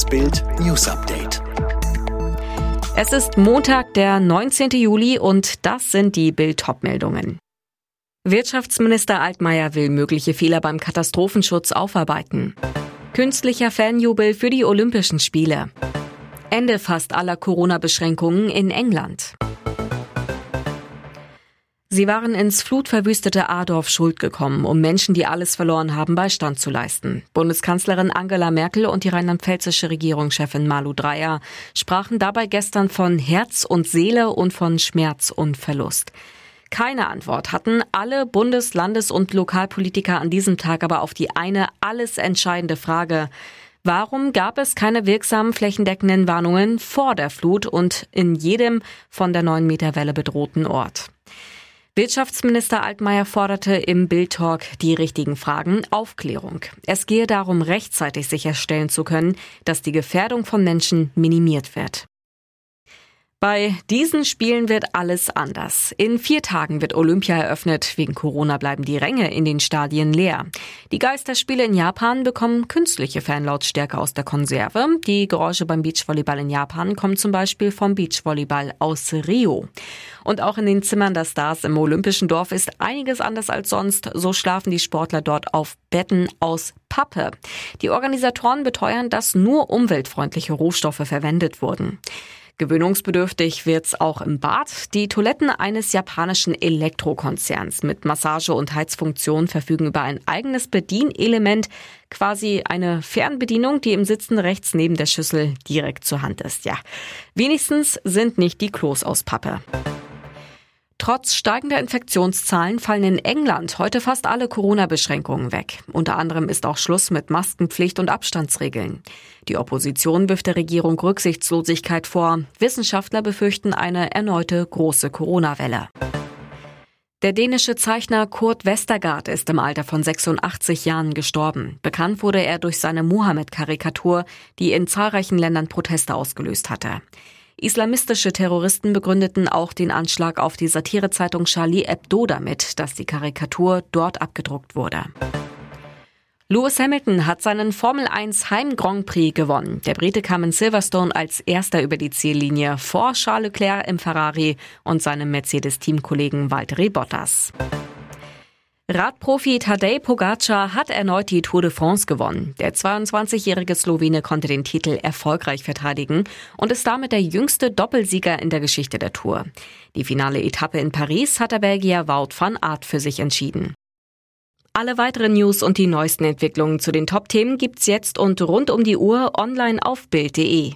Das Bild News Update. Es ist Montag, der 19. Juli und das sind die Bild-Top-Meldungen. Wirtschaftsminister Altmaier will mögliche Fehler beim Katastrophenschutz aufarbeiten. Künstlicher Fanjubel für die Olympischen Spiele. Ende fast aller Corona-Beschränkungen in England. Sie waren ins flutverwüstete Adorf Schuld gekommen, um Menschen, die alles verloren haben, Beistand zu leisten. Bundeskanzlerin Angela Merkel und die rheinland-pfälzische Regierungschefin Malu Dreyer sprachen dabei gestern von Herz und Seele und von Schmerz und Verlust. Keine Antwort hatten alle Bundes-, Landes- und Lokalpolitiker an diesem Tag aber auf die eine alles entscheidende Frage. Warum gab es keine wirksamen flächendeckenden Warnungen vor der Flut und in jedem von der 9 Meter Welle bedrohten Ort? Wirtschaftsminister Altmaier forderte im Bildtalk die richtigen Fragen Aufklärung. Es gehe darum, rechtzeitig sicherstellen zu können, dass die Gefährdung von Menschen minimiert wird. Bei diesen Spielen wird alles anders. In vier Tagen wird Olympia eröffnet. Wegen Corona bleiben die Ränge in den Stadien leer. Die Geisterspiele in Japan bekommen künstliche Fanlautstärke aus der Konserve. Die Geräusche beim Beachvolleyball in Japan kommen zum Beispiel vom Beachvolleyball aus Rio. Und auch in den Zimmern der Stars im Olympischen Dorf ist einiges anders als sonst. So schlafen die Sportler dort auf Betten aus Pappe. Die Organisatoren beteuern, dass nur umweltfreundliche Rohstoffe verwendet wurden. Gewöhnungsbedürftig wird's auch im Bad. Die Toiletten eines japanischen Elektrokonzerns mit Massage- und Heizfunktion verfügen über ein eigenes Bedienelement, quasi eine Fernbedienung, die im Sitzen rechts neben der Schüssel direkt zur Hand ist. Ja, wenigstens sind nicht die Klos aus Pappe. Trotz steigender Infektionszahlen fallen in England heute fast alle Corona-Beschränkungen weg. Unter anderem ist auch Schluss mit Maskenpflicht und Abstandsregeln. Die Opposition wirft der Regierung Rücksichtslosigkeit vor. Wissenschaftler befürchten eine erneute große Corona-Welle. Der dänische Zeichner Kurt Westergaard ist im Alter von 86 Jahren gestorben. Bekannt wurde er durch seine Mohammed-Karikatur, die in zahlreichen Ländern Proteste ausgelöst hatte. Islamistische Terroristen begründeten auch den Anschlag auf die Satirezeitung Charlie Hebdo damit, dass die Karikatur dort abgedruckt wurde. Lewis Hamilton hat seinen Formel 1 Heim Grand Prix gewonnen. Der Brite kam in Silverstone als erster über die Ziellinie vor Charles Leclerc im Ferrari und seinem Mercedes-Teamkollegen Valtteri Bottas. Radprofi Tadej Pogacar hat erneut die Tour de France gewonnen. Der 22-jährige Slowene konnte den Titel erfolgreich verteidigen und ist damit der jüngste Doppelsieger in der Geschichte der Tour. Die finale Etappe in Paris hat der Belgier Wout van Aert für sich entschieden. Alle weiteren News und die neuesten Entwicklungen zu den Top-Themen gibt's jetzt und rund um die Uhr online auf Bild.de.